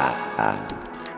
啊啊。